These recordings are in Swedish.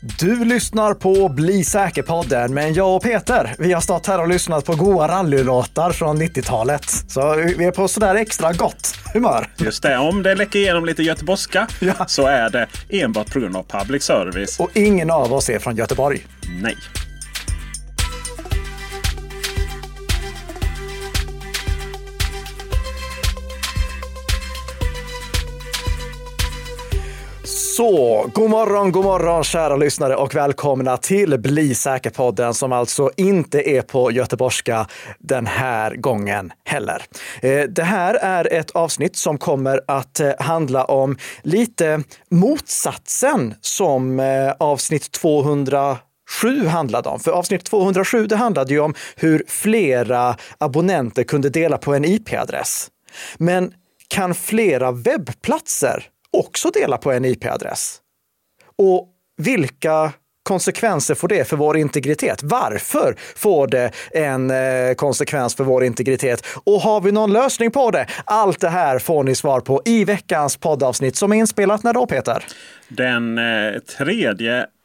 Du lyssnar på Bli säker-podden, men jag och Peter, vi har stått här och lyssnat på goa rallylåtar från 90-talet. Så vi är på sådär extra gott humör. Just det, om det läcker igenom lite göteborgska Ja. så är det enbart på grund av public service. Och ingen av oss är från Göteborg. Nej. Så, god morgon, god morgon kära lyssnare och välkomna till Bli säker-podden som alltså inte är på göteborgska den här gången heller. Eh, det här är ett avsnitt som kommer att eh, handla om lite motsatsen som eh, avsnitt 200 7 handlade om. För avsnitt 207 det handlade ju om hur flera abonnenter kunde dela på en IP-adress. Men kan flera webbplatser också dela på en IP-adress? Och vilka konsekvenser får det för vår integritet? Varför får det en eh, konsekvens för vår integritet? Och har vi någon lösning på det? Allt det här får ni svar på i veckans poddavsnitt som är inspelat när då, Peter? Den eh, 3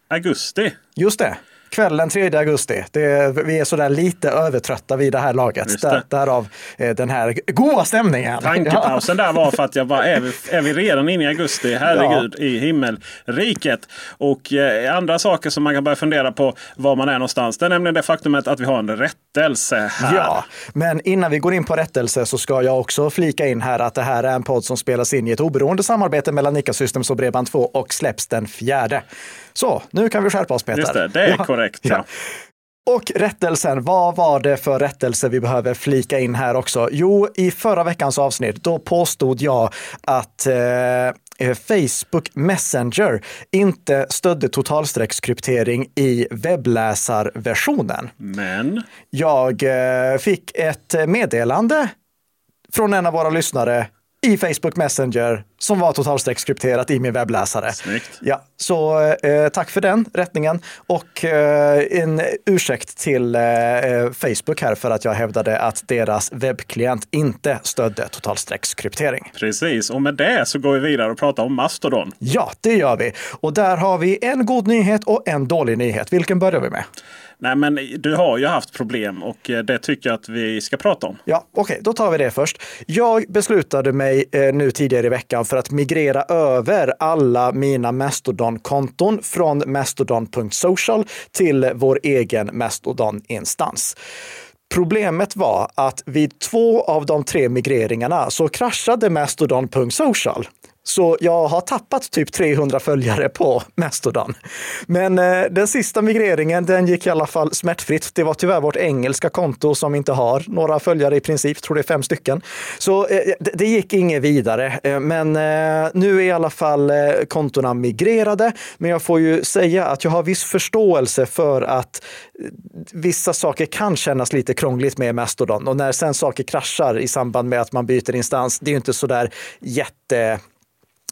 augusti. Just det. Kvällen 3 augusti. Det, vi är sådär lite övertrötta vid det här laget. Det. Där, därav eh, den här goa stämningen. Tankepausen där var för att jag bara, är vi, är vi redan inne i augusti? Herregud, i himmelriket. Och eh, andra saker som man kan börja fundera på var man är någonstans. Det är nämligen det faktumet att vi har en rättelse här. Ja, men innan vi går in på rättelse så ska jag också flika in här att det här är en podd som spelas in i ett oberoende samarbete mellan Nika Systems och Bredband2 och släpps den fjärde. Så, nu kan vi skärpa oss Peter. Just det, det är Ja, korrekt. Ja. Och rättelsen, vad var det för rättelse vi behöver flika in här också? Jo, i förra veckans avsnitt, då påstod jag att eh, Facebook Messenger inte stödde totalstreckskryptering i webbläsarversionen. Men Jag eh, fick ett meddelande från en av våra lyssnare i Facebook Messenger som var totalstreckskrypterat i min webbläsare. Snyggt. Ja, så eh, tack för den rättningen och eh, en ursäkt till eh, Facebook här för att jag hävdade att deras webbklient inte stödde totalstreckskryptering. precis, och med det så går vi vidare och pratar om Mastodon. Ja, det gör vi. Och där har vi en god nyhet och en dålig nyhet. Vilken börjar vi med? Nej, men du har ju haft problem och eh, det tycker jag att vi ska prata om. Ja, okej, då tar vi det först. Jag beslutade mig eh, nu tidigare i veckan för att migrera över alla mina Mastodon-konton från mastodon.social till vår egen Mastodon-instans. Problemet var att vid två av de tre migreringarna så kraschade Mastodon.social. Så jag har tappat typ 300 följare på Mastodon. Men eh, den sista migreringen, den gick i alla fall smärtfritt. Det var tyvärr vårt engelska konto som inte har några följare i princip, tror det är fem stycken. Så eh, det, det gick inget vidare. Eh, men eh, nu är i alla fall eh, kontona migrerade. Men jag får ju säga att jag har viss förståelse för att eh, vissa saker kan kännas lite krångligt med Mastodon. Och när sen saker kraschar i samband med att man byter instans, det är ju inte så där jätte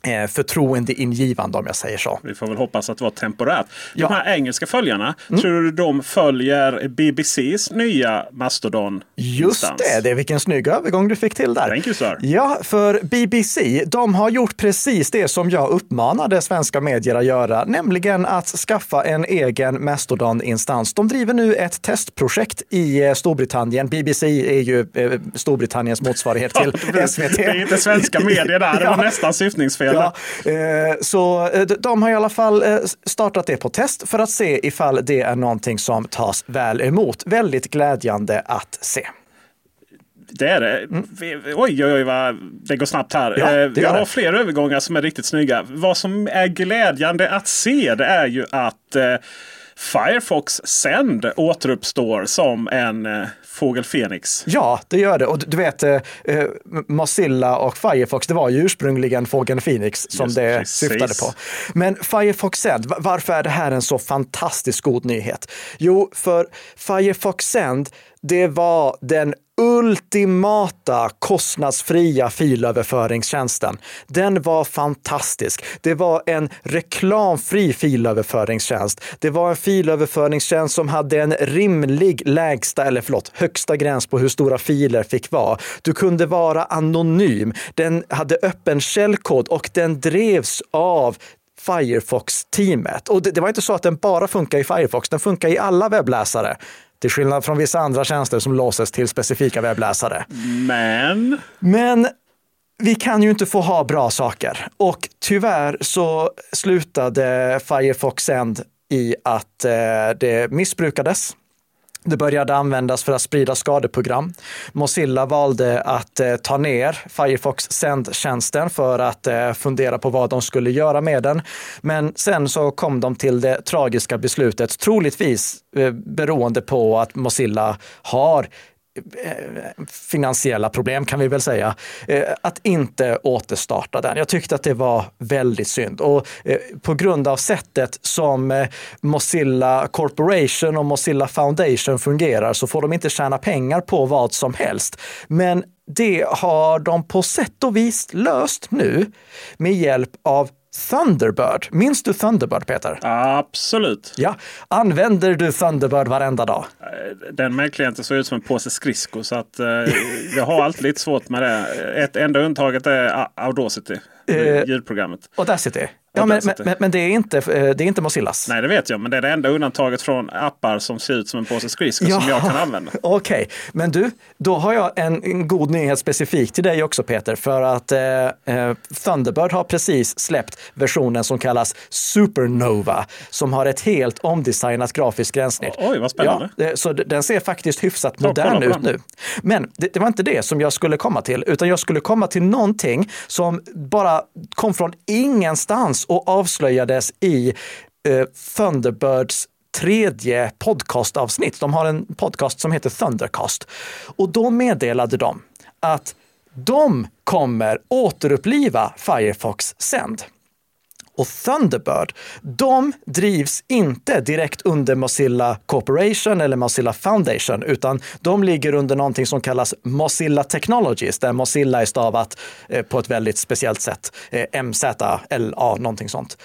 eh, förtroendeingivande om jag säger så. Vi får väl hoppas att det var temporärt. Ja. De här engelska följarna, tror du de följer BBCs nya Mastodon? Just det, det är vilken snygg övergång du fick till där. Thank you, sir. Ja, för BBC, de har gjort precis det som jag uppmanade svenska medier att göra, nämligen att skaffa en egen Mastodon-instans. De driver nu ett testprojekt i eh, Storbritannien. BBC är ju eh, Storbritanniens motsvarighet till SVT. Det är inte svenska medier där, det var nästan syftningsfel. Ja, eh, så eh, de- har i alla fall eh, startat det på test för att se ifall det är någonting som tas väl emot. Väldigt glädjande att se. Det är det. Vi- Oj, oj, oj, vad det går snabbt här. Mm. Ja, gör har det. fler övergångar som är riktigt snygga. Vad som är glädjande att se det är ju att Firefox Send återuppstår som en eh, fågel Fenix. Ja, det gör det. Och du- vet, eh, eh, Mozilla och Firefox, det var ju ursprungligen fågeln Phoenix som Just det precis. syftade på. Men Firefox Send, va- varför är det här en så fantastiskt god nyhet? Jo, för Firefox Send, det var den ultimata kostnadsfria filöverföringstjänsten. Den var fantastisk. Det var en reklamfri filöverföringstjänst. Det var en filöverföringstjänst som hade en rimlig lägsta, eller förlåt, högsta gräns på hur stora filer fick vara. Du kunde vara anonym. Den hade öppen källkod och den drevs av Firefox-teamet. Och det, det var inte så att den bara funkar i Firefox, den funkar i alla webbläsare. Till skillnad från vissa andra tjänster som låses till specifika webbläsare. Men? Men vi kan ju inte få ha bra saker. Och tyvärr så slutade Firefox Send i att eh, det missbrukades. Det började användas för att sprida skadeprogram. Mozilla valde att eh, ta ner Firefox Send-tjänsten för att eh, fundera på vad de skulle göra med den. Men sen så kom de till det tragiska beslutet, troligtvis eh, beroende på att Mozilla har Eh, finansiella problem kan vi väl säga, eh, att inte återstarta den. Jag tyckte att det var väldigt synd och eh, på grund av sättet som Mozilla Corporation och Mozilla Foundation fungerar så får de inte tjäna pengar på vad som helst. Men det har de på sätt och vis löst nu med hjälp av Thunderbird. Minns du Thunderbird, Peter? Absolut. Ja. Använder du Thunderbird varenda dag? Eh, den mailklienten såg ut som en påse skridskor så att eh, jag har alltid lite svårt med det. Ett enda undantaget är Audacity, eh, ljudprogrammet. Audacity? Ja, men, men, men, det, är inte, eh, det är inte Mozillas? Nej, det vet jag. Men det är det enda undantaget från appar som ser ut som en påse skridskor ja, som jag kan använda. Okej, okay. men du, då har jag en, en, god nyhet specifikt till dig också Peter. För att eh, eh, Thunderbird har precis släppt versionen som kallas Supernova. Som har ett helt omdesignat grafiskt gränssnitt. Oj, vad spännande. Ja, så den ser faktiskt hyfsat modern ut nu. Men det, det var inte det som jag skulle komma till, utan jag skulle komma till någonting som bara kom från ingenstans och avslöjades i eh, Thunderbirds tredje podcastavsnitt. De har en podcast som heter Thundercast. Och då meddelade de att de kommer återuppliva Firefox Send och Thunderbird, de drivs inte direkt under Mozilla Corporation eller Mozilla Foundation, utan de ligger under någonting som kallas Mozilla Technologies, där Mozilla är stavat eh, på ett väldigt speciellt sätt. Eh, MZLA, någonting sånt.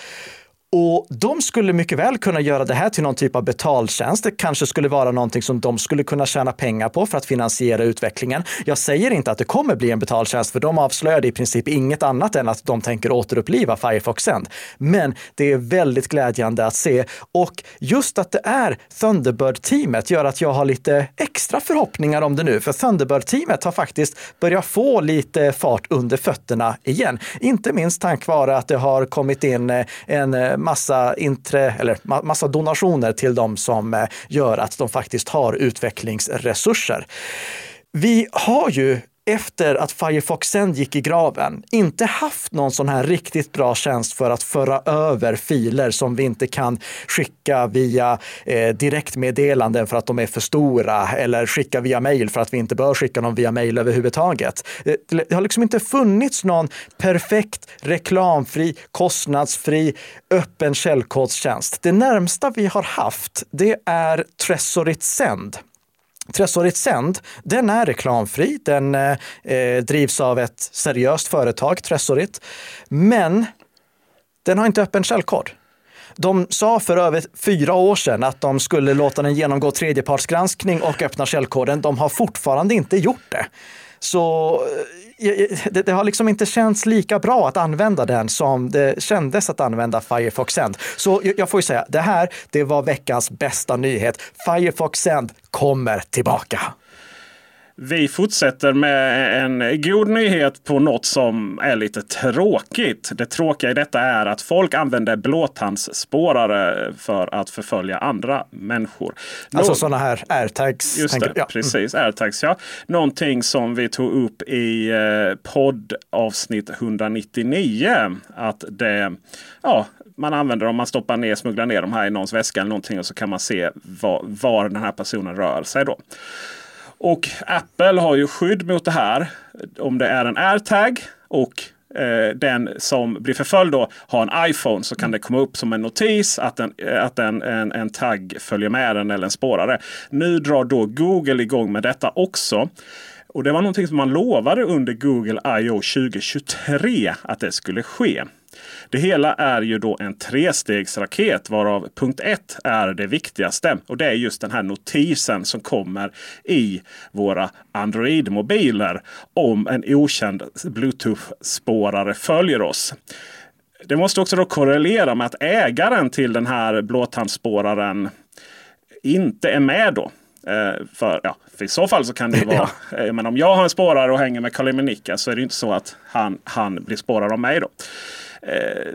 Och de skulle mycket väl kunna göra det här till någon typ av betaltjänst. Det kanske skulle vara någonting som de skulle kunna tjäna pengar på för att finansiera utvecklingen. Jag säger inte att det kommer bli en betaltjänst, för de avslöjade i princip inget annat än att de tänker återuppliva Firefox Send. Men det är väldigt glädjande att se och just att det är Thunderbird-teamet gör att jag har lite extra förhoppningar om det nu, för Thunderbird-teamet har faktiskt börjat få lite fart under fötterna igen. Inte minst tack vare att det har kommit in eh, en eh, Eh, massa, intre, eller massa donationer till de som eh, gör att de faktiskt har utvecklingsresurser. Vi har ju efter att Firefox sen gick i graven inte haft någon sån här riktigt bra tjänst för att föra över filer som vi inte kan skicka via eh, direktmeddelanden för att de är för stora eller skicka via mail för att vi inte bör skicka dem via mail överhuvudtaget. Eh, det har liksom inte funnits någon perfekt reklamfri, kostnadsfri, öppen källkodstjänst. Det närmsta vi har haft, det är Tresorit Send Tresorit Send, den är reklamfri. Den eh, eh, drivs av ett seriöst företag, Tresorit. Men den har inte öppen källkod. De sa för över fyra år sedan att de skulle låta den genomgå tredjepartsgranskning och öppna källkoden. De har fortfarande inte gjort det. Så eh, eh, det, det, har liksom inte känts lika bra att använda den som det kändes att använda Firefox Send. Så jag får ju säga, det här, det var veckans bästa nyhet. Firefox Send kommer tillbaka. Vi fortsätter med en god nyhet på något som är lite tråkigt. Det tråkiga i detta är att folk använder blåtandsspårare för att förfölja andra människor. Alltså sådana här airtags. Just det, ja. Precis. Airtags ja. Någonting som vi tog upp i eh, poddavsnitt 199. Att det, ja, man använder dem, man stoppar ner, smugglar ner dem här i någons väska eller någonting och så kan man se var, var den här personen rör sig. då. Och Apple har ju skydd mot det här. Om det är en airtag och eh, den som blir förföljd då har en iPhone så kan det komma upp som en notis att, en, eh, att en, en, en tagg följer med den eller en spårare. Nu drar då Google igång med detta också. Och det var någonting som man lovade under Google I.O. 2023 att det skulle ske. Det hela är ju då en trestegsraket varav punkt 1 är det viktigaste. Och det är just den här notisen som kommer i våra Android-mobiler om en okänd Bluetooth-spårare följer oss. det måste också då korrelera med att ägaren till den här blåtandspåraren inte är med då. Eh, för, ja, för i så fall så kan det vara. ja. eh, men om jag har en spårare och hänger med Karl Nicka så är det inte så att han, han blir spårare av mig. då. Eh,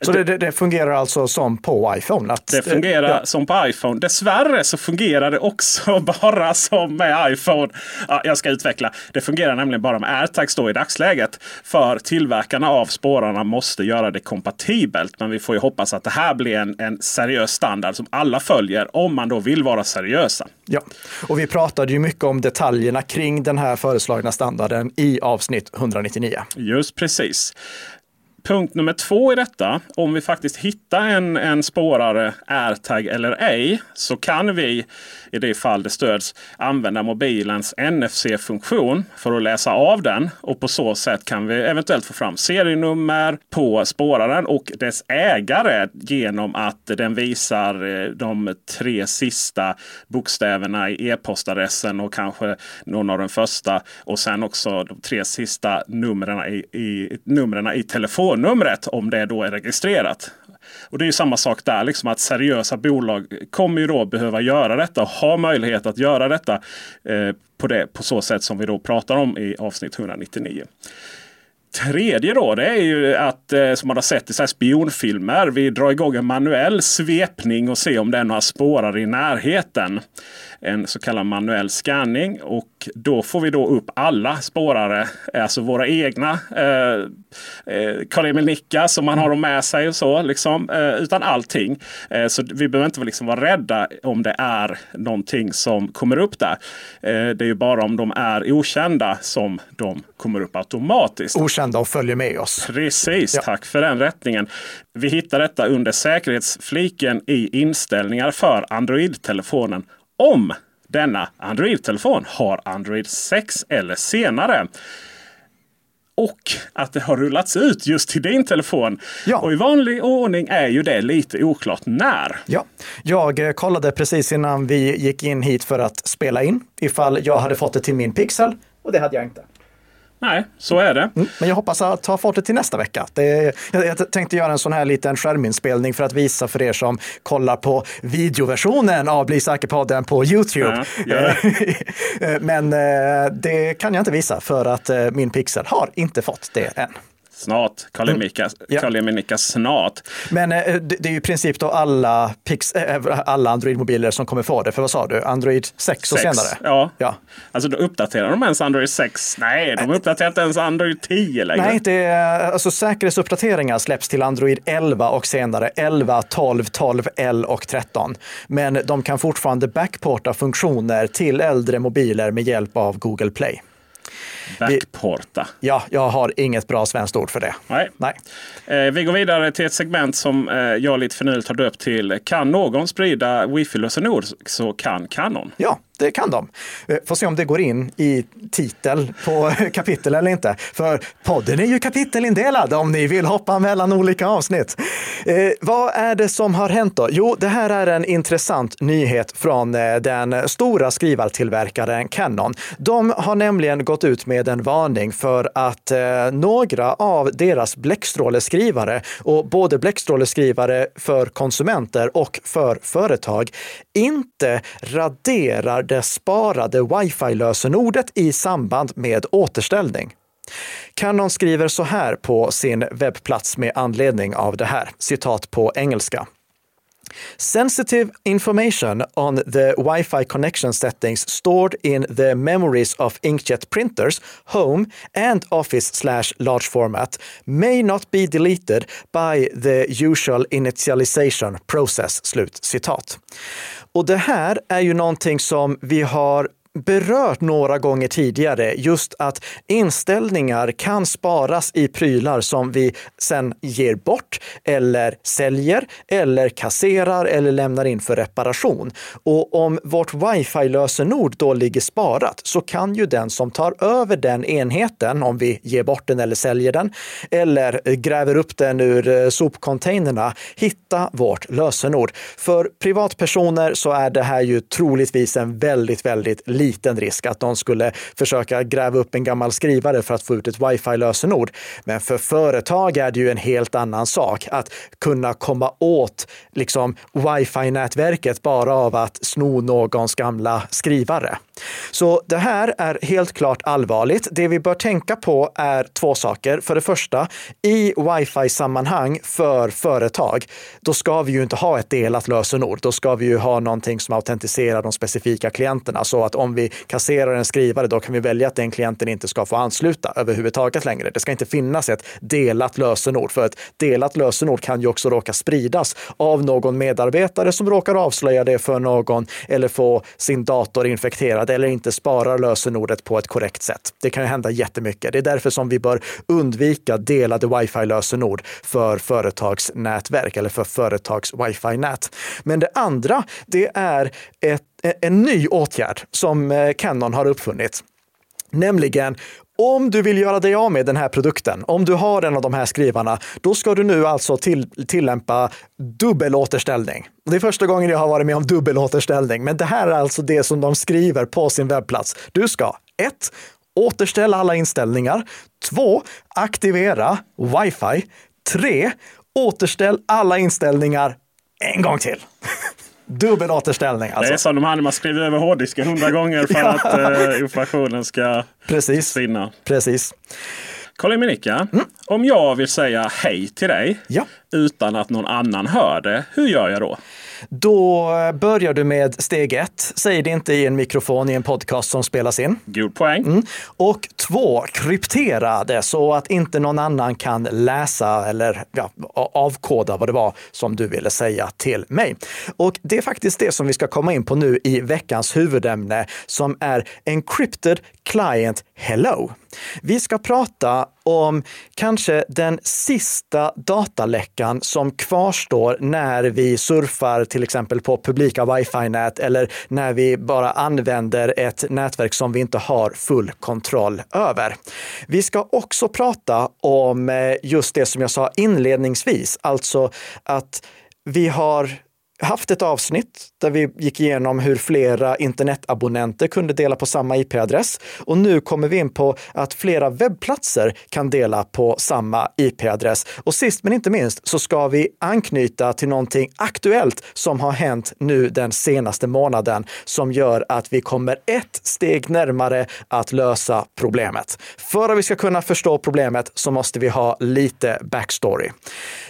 så det, det, det, fungerar alltså som på iPhone? Att, det fungerar ja. som på iPhone. Dessvärre så fungerar det också bara som med iPhone. Ja, jag ska utveckla. Det fungerar nämligen bara med AirTags då i dagsläget. För tillverkarna av spårarna måste göra det kompatibelt. Men vi får ju hoppas att det här blir en, en seriös standard som alla följer om man då vill vara seriösa. Ja, och vi pratade ju mycket om detaljerna kring den här föreslagna standarden i avsnitt 199. Just precis punkt nummer två i detta. Om vi faktiskt hittar en, en spårare, AirTag eller ej, så kan vi i det fall det stöds använda mobilens NFC-funktion för att läsa av den. Och på så sätt kan vi eventuellt få fram serienummer på spåraren och dess ägare genom att den visar eh, de tre sista bokstäverna i e-postadressen och kanske någon av de första. Och sen också de tre sista numren i, i, numren i telefonnumret om det då är registrerat. Och det är ju samma sak där, liksom att seriösa bolag kommer ju då behöva göra detta och ha möjlighet att göra detta eh, på, det, på så sätt som vi då pratar om i avsnitt 199 tredje då, det är ju att eh, som man har sett i så spionfilmer. Vi drar igång en manuell svepning och ser om det är några spårar i närheten en så kallad manuell scanning. Och då får vi då upp alla spårare, alltså våra egna. Eh, eh, Karl-Emil Nicka som man har dem med sig och så. Liksom, eh, utan allting. Eh, så vi behöver inte liksom vara rädda om det är någonting som kommer upp där. Eh, det är ju bara om de är okända som de kommer upp automatiskt. Okända och följer med oss. Precis, ja. tack för den rättningen. Vi hittar detta under säkerhetsfliken i inställningar för Android-telefonen om denna Android-telefon har Android 6 eller senare. Och att det har rullats ut just till din telefon. Ja. Och i vanlig ordning är ju det lite oklart när. Ja, jag eh, kollade precis innan vi gick in hit för att spela in ifall jag hade fått det till min Pixel och det hade jag inte. Nej, så är det. Mm, men jag hoppas att fått det till nästa vecka. Det, jag, jag, tänkte göra en sån här liten skärminspelning för att visa för er som kollar på videoversionen av Bli säker-podden på YouTube. Ja, Men eh, det kan jag inte visa för att eh, min Pixel har inte fått det än. Snart, Karl mm. ja. snart. Men eh, det, det, är ju i princip då alla, Pix, äh, alla Android-mobiler som kommer få det. För vad sa du, Android 6 och 6, senare? Ja. ja. Alltså då uppdaterar de ens Android 6? Nej, de uppdaterar inte ens Android 10 längre. Nej, det är, alltså säkerhetsuppdateringar släpps till Android 11 och senare 11, 12, 12, L och 13. Men de kan fortfarande backporta funktioner till äldre mobiler med hjälp av Google Play. Backporta. Ja, jag har inget bra svenskt ord för det. Nej. Nej. Eh, vi går vidare till ett segment som eh, jag lite finurligt har döpt till Kan någon sprida wifi-lösenord så kan Canon. Ja, det kan de. Eh, får se om det går in i titel på kapitel eller inte. För podden är ju kapitelindelad om ni vill hoppa mellan olika avsnitt. Eh, vad är det som har hänt då? Jo, det här är en intressant nyhet från eh, den stora skrivartillverkaren Canon. De har nämligen gått ut med en varning för att eh, några av deras bläckstråleskrivare och både bläckstråleskrivare för konsumenter och för företag inte raderar det sparade wifi-lösenordet i samband med återställning. Canon skriver så här på sin webbplats med anledning av det här, citat på engelska. Sensitive information on the Wi-Fi connection settings stored in the memories of inkjet printers, home and office slash large format may not be deleted by the usual initialization process. Slut citat. Och det här är ju någonting som vi har berört några gånger tidigare, just att inställningar kan sparas i prylar som vi sen ger bort eller säljer eller kasserar eller lämnar in för reparation. Och om vårt wifi-lösenord då ligger sparat så kan ju den som tar över den enheten, om vi ger bort den eller säljer den, eller gräver upp den ur eh, sopcontainerna, hitta vårt lösenord. För privatpersoner så är det här ju troligtvis en väldigt, väldigt liten liten risk att de skulle försöka gräva upp en gammal skrivare för att få ut ett wifi-lösenord. Men för företag är det ju en helt annan sak att kunna komma åt liksom wifi-nätverket bara av att sno någons gamla skrivare. Så det här är helt klart allvarligt. Det vi bör tänka på är två saker. För det första, i wifi-sammanhang för företag, då ska vi ju inte ha ett delat lösenord. Då ska vi ju ha någonting som autentiserar de specifika klienterna så att om vi kasserar en skrivare, då kan vi välja att den klienten inte ska få ansluta överhuvudtaget längre. Det ska inte finnas ett delat lösenord, för ett delat lösenord kan ju också råka spridas av någon medarbetare som råkar avslöja det för någon eller få sin dator infekterad eller inte sparar lösenordet på ett korrekt sätt. Det kan ju hända jättemycket. Det är därför som vi bör undvika delade wifi-lösenord för företagsnätverk eller för företags wifi-nät. Men det andra, det är ett, en ny åtgärd som eh, Canon har uppfunnit. Nämligen om du vill göra dig av med den här produkten, om du har en av de här skrivarna, då ska du nu alltså till, tillämpa dubbelåterställning. Det är första gången jag har varit med om dubbelåterställning, men det här är alltså det som de skriver på sin webbplats. Du ska 1. Återställa alla inställningar. 2. Aktivera wifi. 3. Återställ alla inställningar en gång till. Dubbel återställning. Alltså. Det är som de hade man skriver över hårddisken hundra gånger för att eh, informationen ska Precis. försvinna. Precis. Karl Minika, mm. om jag vill säga hej till dig ja. utan att någon annan hör det, hur gör jag då? Då börjar du med steg ett. Säg det inte i en mikrofon i en podcast som spelas in. God poäng. Mm. Och två, kryptera det så att inte någon annan kan läsa eller ja, avkoda vad det var som du ville säga till mig. Och det är faktiskt det som vi ska komma in på nu i veckans huvudämne som är Encrypted Client Hello. Vi ska prata om kanske den sista dataläckan som kvarstår när vi surfar till exempel på publika wifi-nät eller när vi bara använder ett nätverk som vi inte har full kontroll över. Vi ska också prata om eh, just det som jag sa inledningsvis, alltså att vi har haft ett avsnitt där vi gick igenom hur flera internetabonnenter kunde dela på samma IP-adress. Och nu kommer vi in på att flera webbplatser kan dela på samma IP-adress. Och sist men inte minst så ska vi anknyta till någonting aktuellt som har hänt nu den senaste månaden som gör att vi kommer ett steg närmare att lösa problemet. För att vi ska kunna förstå problemet så måste vi ha lite backstory.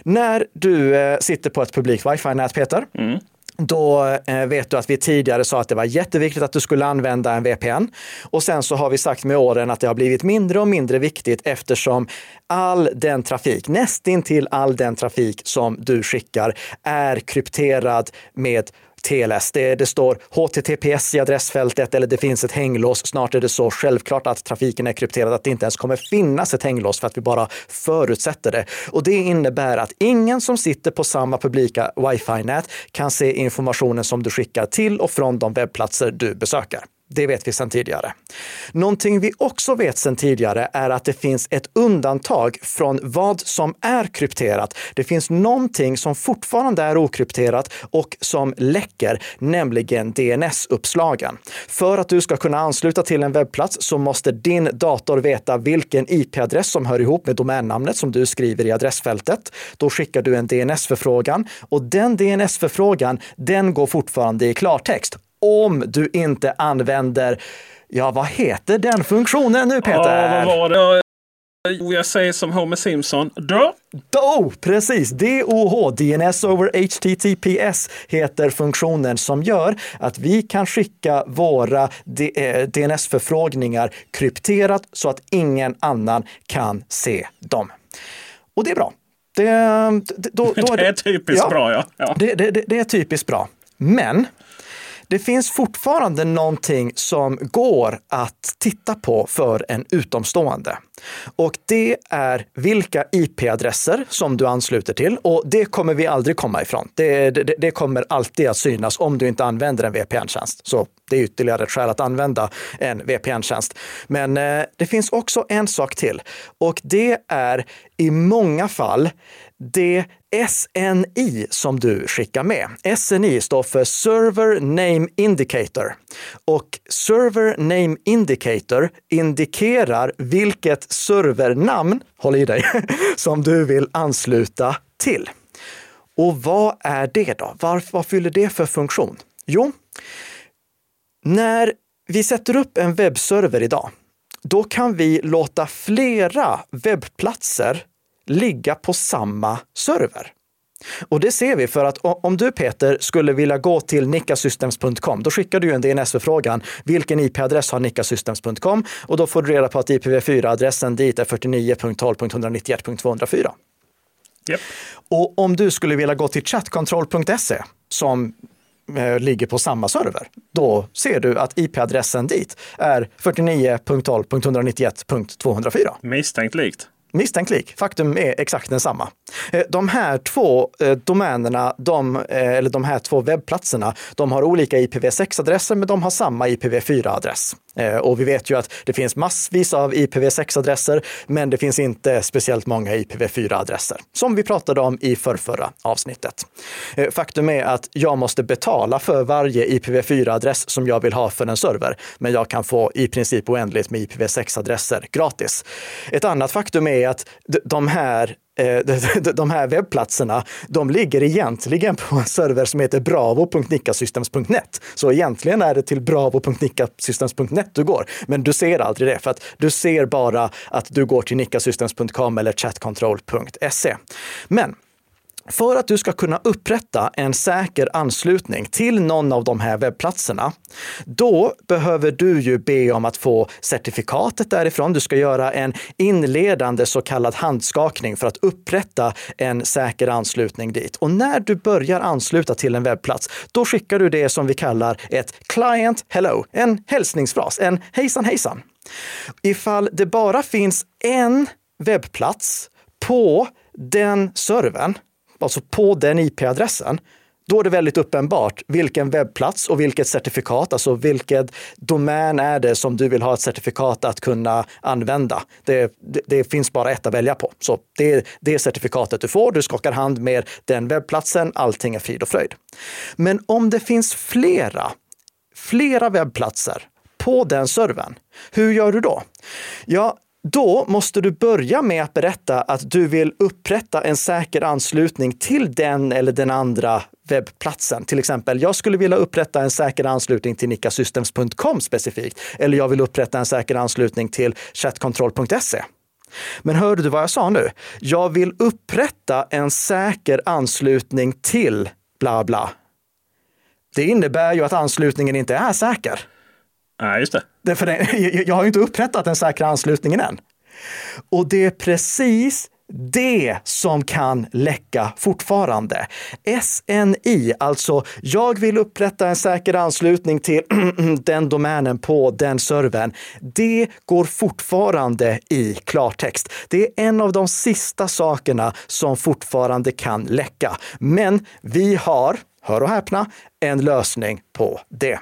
När du eh, sitter på ett publikt wifi-nät, Peter, Mm. Då eh, vet du att vi tidigare sa att det var jätteviktigt att du skulle använda en VPN. Och sen så har vi sagt med åren att det har blivit mindre och mindre viktigt eftersom all den trafik, nästintill all den trafik som du skickar är krypterad med TLS. Det, det står HTTPS i adressfältet eller det finns ett hänglås. Snart är det så självklart att trafiken är krypterad att det inte ens kommer finnas ett hänglås för att vi bara förutsätter det. Och det innebär att ingen som sitter på samma publika wifi-nät kan se informationen som du skickar till och från de webbplatser du besöker. Det vet vi sedan tidigare. Någonting vi också vet sedan tidigare är att det finns ett undantag från vad som är krypterat. Det finns någonting som fortfarande är okrypterat och som läcker, nämligen DNS-uppslagen. För att du ska kunna ansluta till en webbplats så måste din dator veta vilken IP-adress som hör ihop med domännamnet som du skriver i adressfältet. Då skickar du en DNS-förfrågan och den DNS-förfrågan, den går fortfarande i klartext om du inte använder, ja vad heter den funktionen nu Peter? Ja, vad var det? Jag säger som Homer Simpson. DO! DO, precis. DOH, DNS over HTTPS, heter funktionen som gör att vi kan skicka våra DNS-förfrågningar krypterat så att ingen annan kan se dem. Och det är bra. Det, då, då det är typiskt ja, bra, ja. ja. Det, det, det är typiskt bra. Men det finns fortfarande någonting som går att titta på för en utomstående. Och det är vilka IP-adresser som du ansluter till. Och det kommer vi aldrig komma ifrån. Det, det, det kommer alltid att synas om du inte använder en VPN-tjänst. Så det är ytterligare ett skäl att använda en VPN-tjänst. Men eh, det finns också en sak till och det är i många fall det SNI som du skickar med. SNI står för Server Name Indicator och Server Name Indicator indikerar vilket servernamn, håll i dig, som du vill ansluta till. Och vad är det då? Vad, vad fyller det för funktion? Jo, när vi sätter upp en webbserver idag, då kan vi låta flera webbplatser ligga på samma server. Och det ser vi för att om du Peter skulle vilja gå till nickasystems.com, då skickar du en DNS-förfrågan. Vilken IP-adress har nickasystems.com? Och då får du reda på att IPv4-adressen dit är 49.12.191.204. Yep. Och om du skulle vilja gå till chatcontrol.se som eh, ligger på samma server, då ser du att IP-adressen dit är 49.12.191.204. Misstänkt likt misstänkt lik. Faktum är exakt densamma. Eh, de här två eh, domänerna, de, eh, eller de här två webbplatserna, de har olika IPv6-adresser, men de har samma IPv4-adress. Eh, och vi vet ju att det finns massvis av IPv6-adresser, men det finns inte speciellt många IPv4-adresser, som vi pratade om i förrförra avsnittet. Eh, faktum är att jag måste betala för varje IPv4-adress som jag vill ha för en server, men jag kan få i princip oändligt med IPv6-adresser gratis. Ett annat faktum är att de här Eh, de här webbplatserna, de ligger egentligen på en server som heter bravo.nickasystems.net. Så egentligen är det till bravo.nickasystems.net du går, men du ser aldrig det för att du ser bara att du går till nickasystems.com eller chatcontrol.se. Men för att du ska kunna upprätta en säker anslutning till någon av de här webbplatserna, då behöver du ju be om att få certifikatet därifrån. Du ska göra en inledande så kallad handskakning för att upprätta en säker anslutning dit. Och när du börjar ansluta till en webbplats, då skickar du det som vi kallar ett client hello, en hälsningsfras, en hejsan hejsan. Ifall det bara finns en webbplats på den servern, alltså på den IP-adressen, då är det väldigt uppenbart vilken webbplats och vilket certifikat, alltså vilket domän är det som du vill ha ett certifikat att kunna använda. Det, det, det finns bara ett att välja på. Så det är det certifikatet du får. Du skakar hand med den webbplatsen. Allting är frid och fröjd. Men om det finns flera, flera webbplatser på den servern, hur gör du då? Ja, då måste du börja med att berätta att du vill upprätta en säker anslutning till den eller den andra webbplatsen. Till exempel, jag skulle vilja upprätta en säker anslutning till nickasystems.com specifikt. Eller jag vill upprätta en säker anslutning till chatcontrol.se. Men hörde du vad jag sa nu? Jag vill upprätta en säker anslutning till bla bla. Det innebär ju att anslutningen inte är säker. Nej, just det. Därför den, jag har ju inte upprättat den säkra anslutningen än. Och det är precis det som kan läcka fortfarande. SNI, alltså jag vill upprätta en säker anslutning till den domänen på den servern. Det går fortfarande i klartext. Det är en av de sista sakerna som fortfarande kan läcka. Men vi har, hör och häpna, en lösning på det.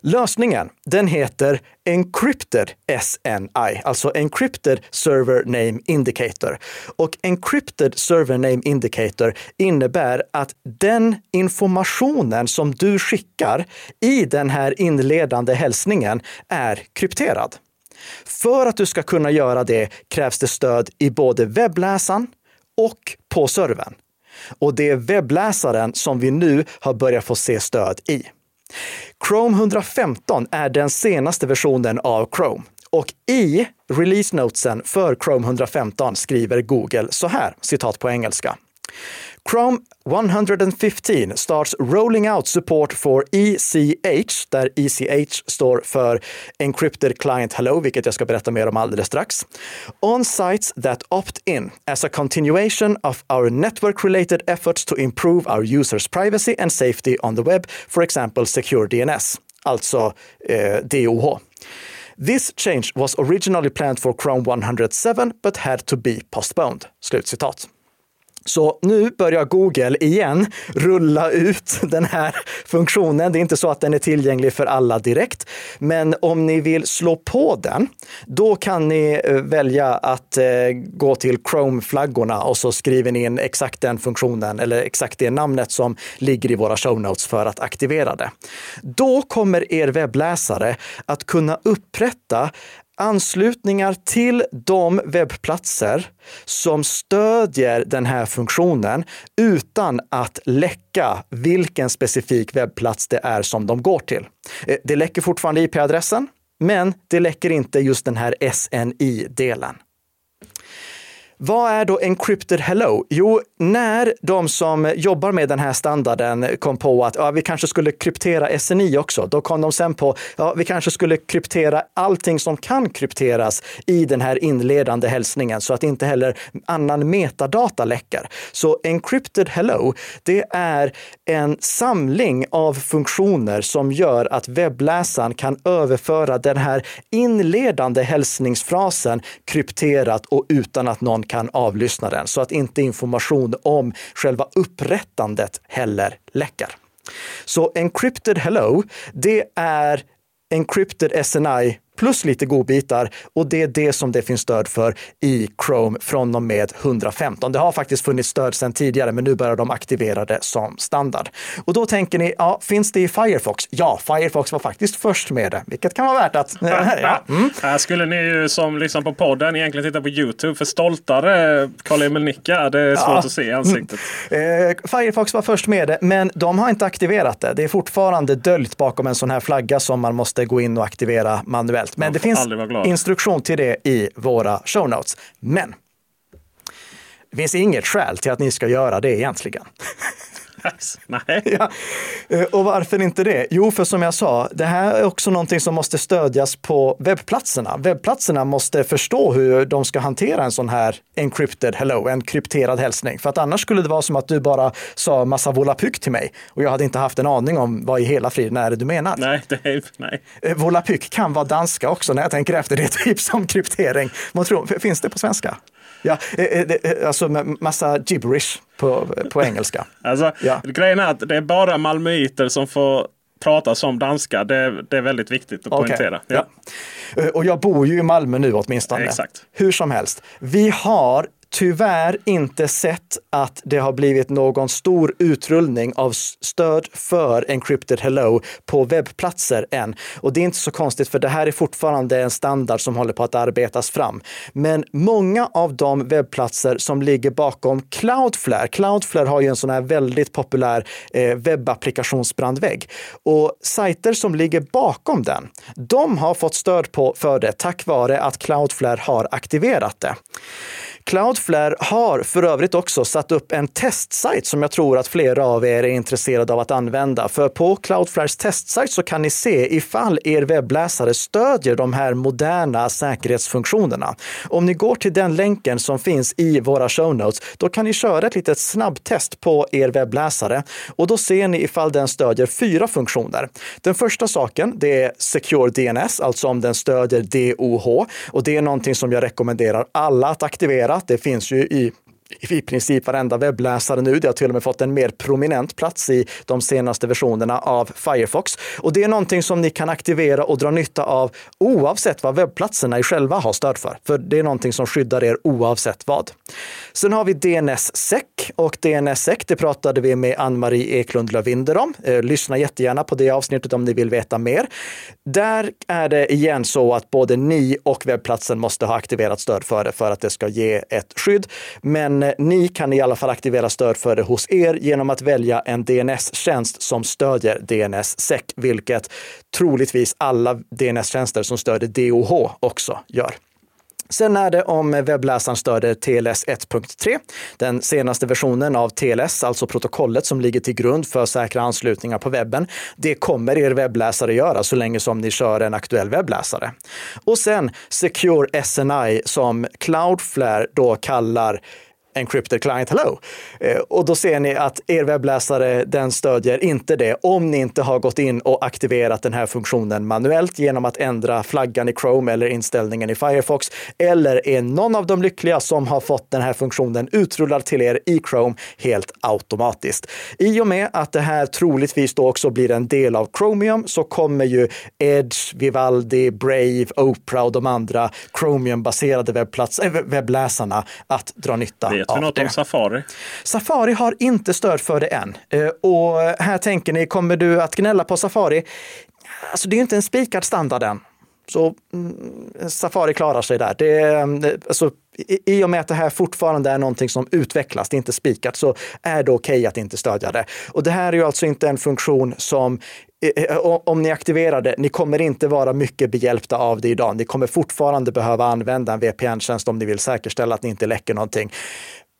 Lösningen, den heter Encrypted SNI, alltså Encrypted Server Name Indicator. Och Encrypted Server Name Indicator innebär att den informationen som du skickar i den här inledande hälsningen är krypterad. För att du ska kunna göra det krävs det stöd i både webbläsaren och på servern. Och det är webbläsaren som vi nu har börjat få se stöd i. Chrome 115 är den senaste versionen av Chrome. Och i release notesen för Chrome 115 skriver Google så här, citat på engelska. Chrome 115 starts rolling out support for ECH, där ECH står för Encrypted Client Hello, vilket jag ska berätta mer om alldeles strax. On sites that opt in as a continuation of our network related efforts to improve our users privacy and safety on the web, for example secure DNS, alltså eh, DOH. This change was originally planned for Chrome 107 but had to be postponed. Slutcitat. Så nu börjar Google igen rulla ut den här funktionen. Det är inte så att den är tillgänglig för alla direkt, men om ni vill slå på den, då kan ni eh, välja att eh, gå till Chrome-flaggorna och så skriver ni in exakt den funktionen eller exakt det namnet som ligger i våra show notes för att aktivera det. Då kommer er webbläsare att kunna upprätta anslutningar till de webbplatser som stödjer den här funktionen utan att läcka vilken specifik webbplats det är som de går till. Eh, det läcker fortfarande IP-adressen, men det läcker inte just den här SNI-delen. Vad är då Encrypted Hello? Jo, när de som jobbar med den här standarden kom på att ja, vi kanske skulle kryptera SNI också, då kom de sen på ja, vi kanske skulle kryptera allting som kan krypteras i den här inledande hälsningen så att inte heller annan metadata läcker. Så Encrypted Hello, det är en samling av funktioner som gör att webbläsaren kan överföra den här inledande hälsningsfrasen krypterat och utan att någon kan avlyssna den så att inte information om själva upprättandet heller läcker. Så Encrypted Hello, det är Encrypted SNI plus lite godbitar och det är det som det finns stöd för i Chrome från och med 115. Det har faktiskt funnits stöd sedan tidigare, men nu börjar de aktivera det som standard. Och då tänker ni, ja, finns det i Firefox? Ja, Firefox var faktiskt först med det, vilket kan vara värt att... ja. Mm. Här skulle ni ju som lyssnar på podden egentligen titta på Youtube, för stoltare Karl-Emil Nicka, det är svårt ja. att se i ansiktet. Mm. Eh, Firefox var först med det, men de har inte aktiverat det. Det är fortfarande döljt bakom en sån här flagga som man måste gå in och aktivera manuellt enkelt. Men det finns instruktion till det i våra show notes. Men det finns inget skäl till att ni ska göra det egentligen. Nej. Ja. Eh, och varför inte det? Jo, för som jag sa, det här är också någonting som måste stödjas på webbplatserna. Webbplatserna måste förstå hur de ska hantera en sån här encrypted hello, en krypterad hälsning. För att annars skulle det vara som att du bara sa massa volapyk till mig och jag hade inte haft en aning om vad i hela friden är det du menar. Nej, det är, nej. Eh, volapyk kan vara danska också när jag tänker efter. Det är tips om kryptering. Finns det på svenska? Ja, eh, eh, alltså massa gibberish på, på engelska. Alltså, ja. Grejen är att det är bara malmöiter som får prata som danska. Det, det är väldigt viktigt att okay. poängtera. Ja. ja. Och jag bor ju i Malmö nu åtminstone. Exakt. Hur som helst. Vi har tyvärr inte sett att det har blivit någon stor utrullning av stöd för Encrypted Hello på webbplatser än. Och det är inte så konstigt för det här är fortfarande en standard som håller på att arbetas fram. Men många av de webbplatser som ligger bakom Cloudflare, Cloudflare har ju en sån här väldigt populär eh, webbapplikationsbrandvägg och sajter som ligger bakom den, de har fått stöd på för det tack vare att Cloudflare har aktiverat det. Cloudflare har för övrigt också satt upp en testsajt som jag tror att flera av er är intresserade av att använda. För på Cloudflares testsajt så kan ni se ifall er webbläsare stödjer de här moderna säkerhetsfunktionerna. Om ni går till den länken som finns i våra show notes, då kan ni köra ett litet snabbtest på er webbläsare och då ser ni ifall den stödjer fyra funktioner. Den första saken, det är Secure DNS, alltså om den stödjer DOH och det är någonting som jag rekommenderar alla att aktivera det finns ju i i princip varenda webbläsare nu. Det har till och med fått en mer prominent plats i de senaste versionerna av Firefox. Och det är någonting som ni kan aktivera och dra nytta av oavsett vad webbplatserna i själva har stöd för. För det är någonting som skyddar er oavsett vad. Sen har vi DNSSEC och DNSSEC, det pratade vi med Ann-Marie Eklund Lövinder om. Eh, lyssna jättegärna på det avsnittet om ni vill veta mer. Där är det igen så att både ni och webbplatsen måste ha aktiverat stöd för det för att det ska ge ett skydd. Men Eh, ni kan i alla fall aktivera stöd för det hos er genom att välja en DNS-tjänst som stödjer DNSSEC, vilket troligtvis alla DNS-tjänster som stödjer DOH också gör. Sen är det om webbläsaren stöder TLS 1.3, den senaste versionen av TLS, alltså protokollet som ligger till grund för säkra anslutningar på webben. Det kommer er webbläsare göra så länge som ni kör en aktuell webbläsare. Och sen Secure SNI som Cloudflare då kallar Encrypted Client Hello. Eh, och då ser ni att er webbläsare, den stödjer inte det om ni inte har gått in och aktiverat den här funktionen manuellt genom att ändra flaggan i Chrome eller inställningen i Firefox. Eller är någon av de lyckliga som har fått den här funktionen utrullad till er i Chrome helt automatiskt. I och med att det här troligtvis då också blir en del av Chromium så kommer ju Edge, Vivaldi, Brave, Opera och de andra Chromium-baserade eh, webbläsarna att dra nytta Vet vi något det. om Safari? Safari har inte stöd för det än. Eh, och här tänker ni, kommer du att gnälla på Safari? Alltså det är inte en spikad standard än. Så mm, Safari klarar sig där. Det, eh, alltså, i, och med att det här fortfarande är någonting som utvecklas, det är inte spikat, så är det okej okay att inte stödja det. Och det här är ju alltså inte en funktion som Eh, eh, om ni aktiverar det, ni kommer inte vara mycket behjälpta av det idag. Ni kommer fortfarande behöva använda en VPN-tjänst om ni vill säkerställa att ni inte läcker någonting.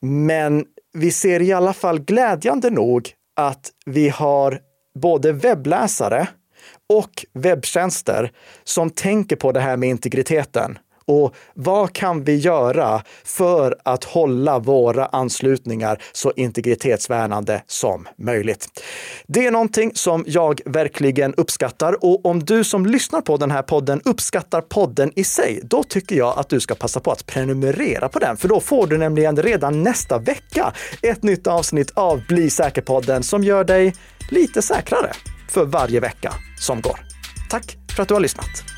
Men vi ser i alla fall glädjande nog att vi har både webbläsare och webbtjänster som tänker på det här med integriteten. Och vad kan vi göra för att hålla våra anslutningar så integritetsvärnande som möjligt? Det är någonting som jag verkligen uppskattar och om du som lyssnar på den här podden uppskattar podden i sig, då tycker jag att du ska passa på att prenumerera på den, för då får du nämligen redan nästa vecka ett nytt avsnitt av Bli säker-podden som gör dig lite säkrare för varje vecka som går. Tack för att du har lyssnat.